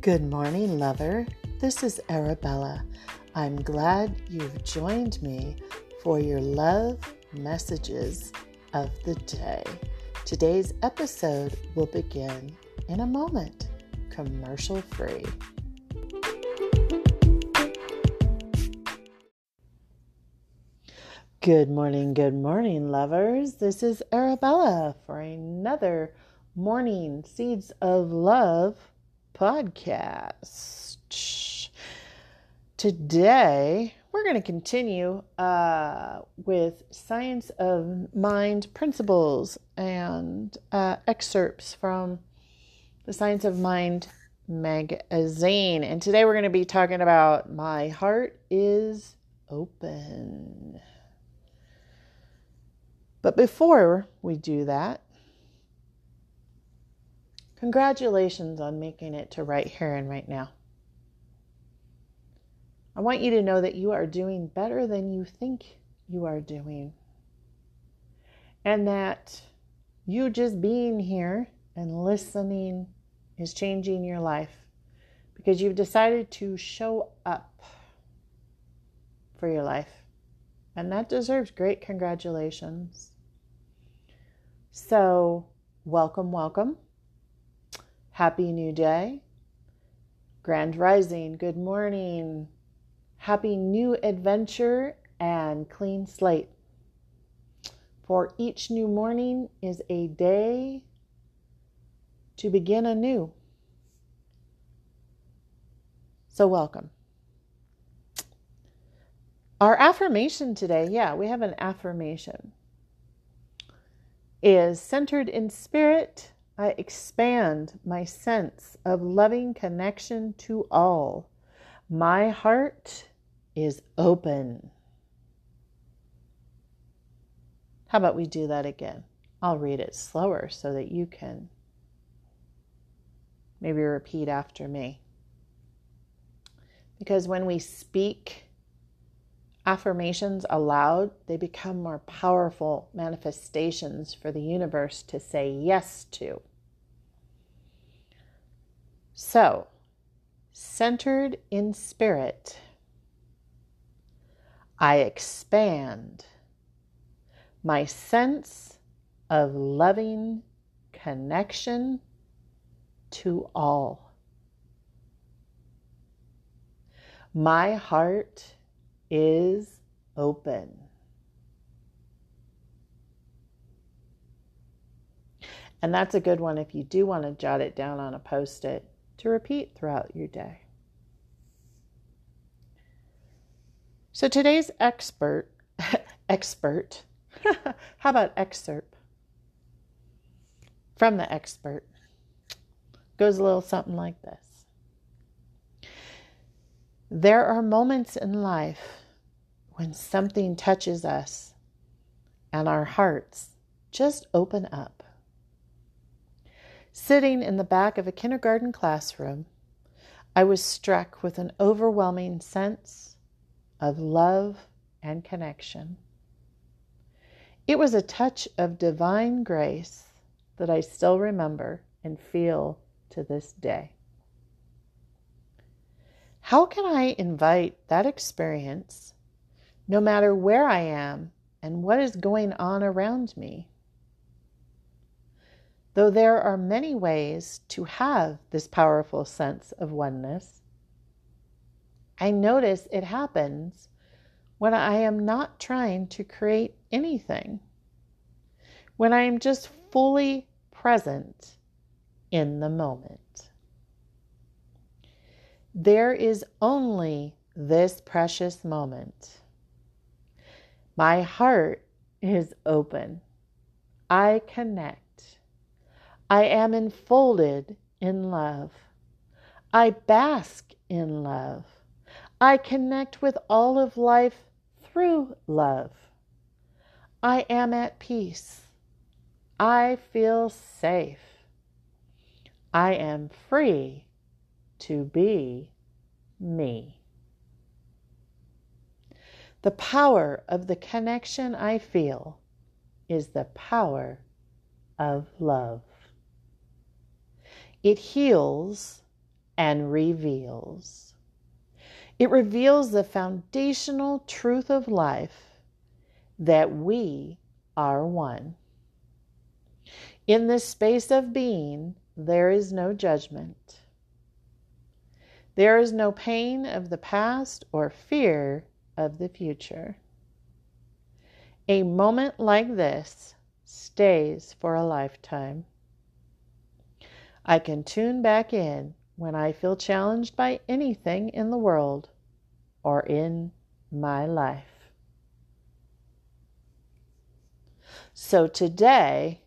Good morning, lover. This is Arabella. I'm glad you've joined me for your love messages of the day. Today's episode will begin in a moment, commercial free. Good morning, good morning, lovers. This is Arabella for another Morning Seeds of Love podcast. Today, we're going to continue uh, with Science of Mind principles and uh, excerpts from the Science of Mind magazine. And today, we're going to be talking about My Heart is Open. But before we do that, congratulations on making it to right here and right now. I want you to know that you are doing better than you think you are doing. And that you just being here and listening is changing your life because you've decided to show up for your life. And that deserves great congratulations. So, welcome, welcome. Happy new day. Grand rising, good morning. Happy new adventure and clean slate. For each new morning is a day to begin anew. So, welcome. Our affirmation today, yeah, we have an affirmation, is centered in spirit. I expand my sense of loving connection to all. My heart is open. How about we do that again? I'll read it slower so that you can maybe repeat after me. Because when we speak, affirmations aloud, they become more powerful manifestations for the universe to say yes to. So, centered in spirit, I expand my sense of loving connection to all. My heart is open. And that's a good one if you do want to jot it down on a post it to repeat throughout your day. So today's expert, expert, how about excerpt from the expert goes a little something like this. There are moments in life when something touches us and our hearts just open up. Sitting in the back of a kindergarten classroom, I was struck with an overwhelming sense of love and connection. It was a touch of divine grace that I still remember and feel to this day. How can I invite that experience, no matter where I am and what is going on around me? Though there are many ways to have this powerful sense of oneness, I notice it happens when I am not trying to create anything, when I am just fully present in the moment. There is only this precious moment. My heart is open. I connect. I am enfolded in love. I bask in love. I connect with all of life through love. I am at peace. I feel safe. I am free to be me. The power of the connection I feel is the power of love. It heals and reveals. It reveals the foundational truth of life that we are one. In this space of being, there is no judgment. There is no pain of the past or fear of the future. A moment like this stays for a lifetime. I can tune back in when I feel challenged by anything in the world or in my life. So today,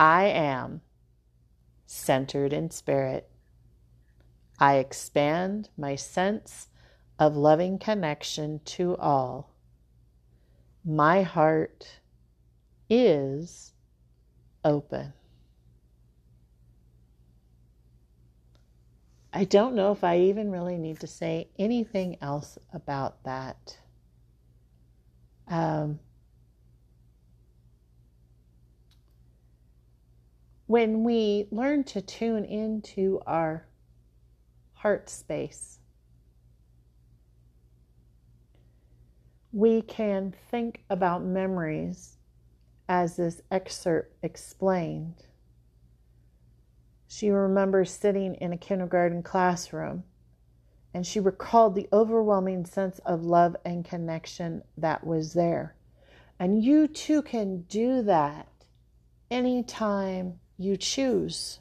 I am centered in spirit. I expand my sense of loving connection to all. My heart is open. I don't know if I even really need to say anything else about that. Um, when we learn to tune into our heart space, we can think about memories as this excerpt explained. She remembers sitting in a kindergarten classroom and she recalled the overwhelming sense of love and connection that was there. And you too can do that anytime you choose.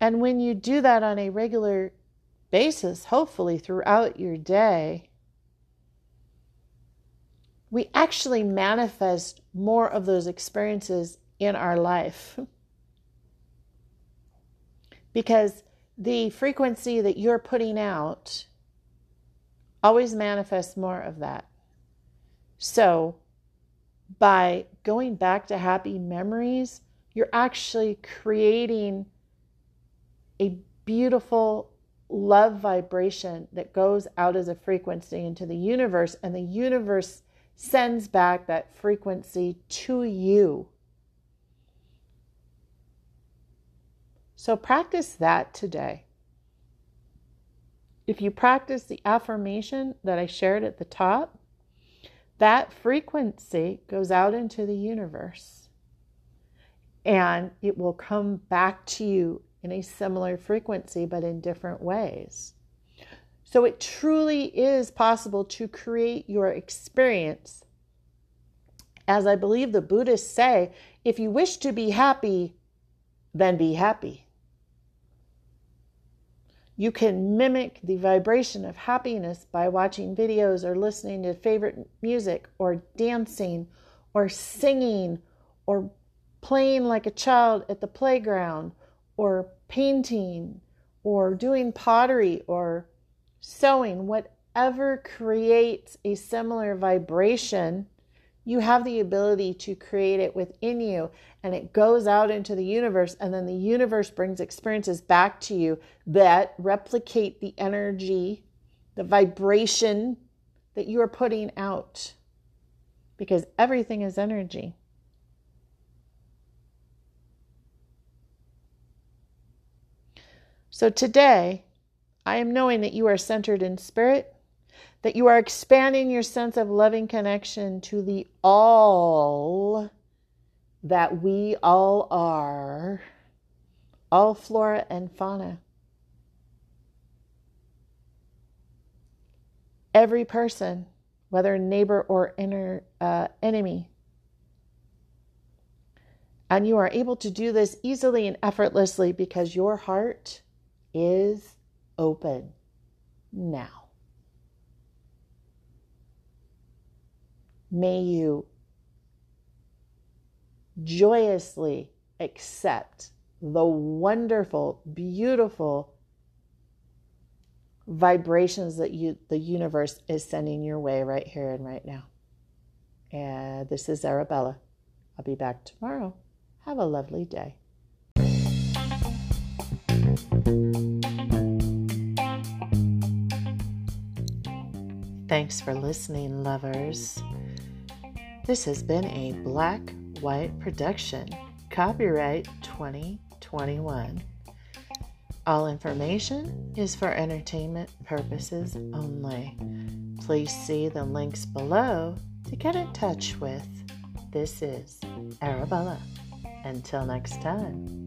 And when you do that on a regular basis, hopefully throughout your day, we actually manifest more of those experiences in our life. because the frequency that you're putting out always manifests more of that. So, by going back to happy memories, you're actually creating a beautiful love vibration that goes out as a frequency into the universe, and the universe sends back that frequency to you. So practice that today. If you practice the affirmation that I shared at the top, that frequency goes out into the universe and it will come back to you in a similar frequency, but in different ways. So it truly is possible to create your experience. As I believe the Buddhists say, if you wish to be happy, then be happy. You can mimic the vibration of happiness by watching videos or listening to favorite music or dancing or singing or playing like a child at the playground or painting or doing pottery or sewing, whatever creates a similar vibration, you have the ability to create it within you and it goes out into the universe. And then the universe brings experiences back to you that replicate the energy, the vibration that you are putting out because everything is energy. So today, I am knowing that you are centered in spirit, that you are expanding your sense of loving connection to the all that we all are, all flora and fauna. Every person, whether neighbor or inner uh, enemy. And you are able to do this easily and effortlessly because your heart is open now. May you joyously accept the wonderful, beautiful vibrations that you the universe is sending your way right here and right now. And this is Arabella. I'll be back tomorrow. Have a lovely day. Thanks for listening, lovers. This has been a Black White production, copyright 2021. All information is for entertainment purposes only. Please see the links below to get in touch with. This is Arabella. Until next time.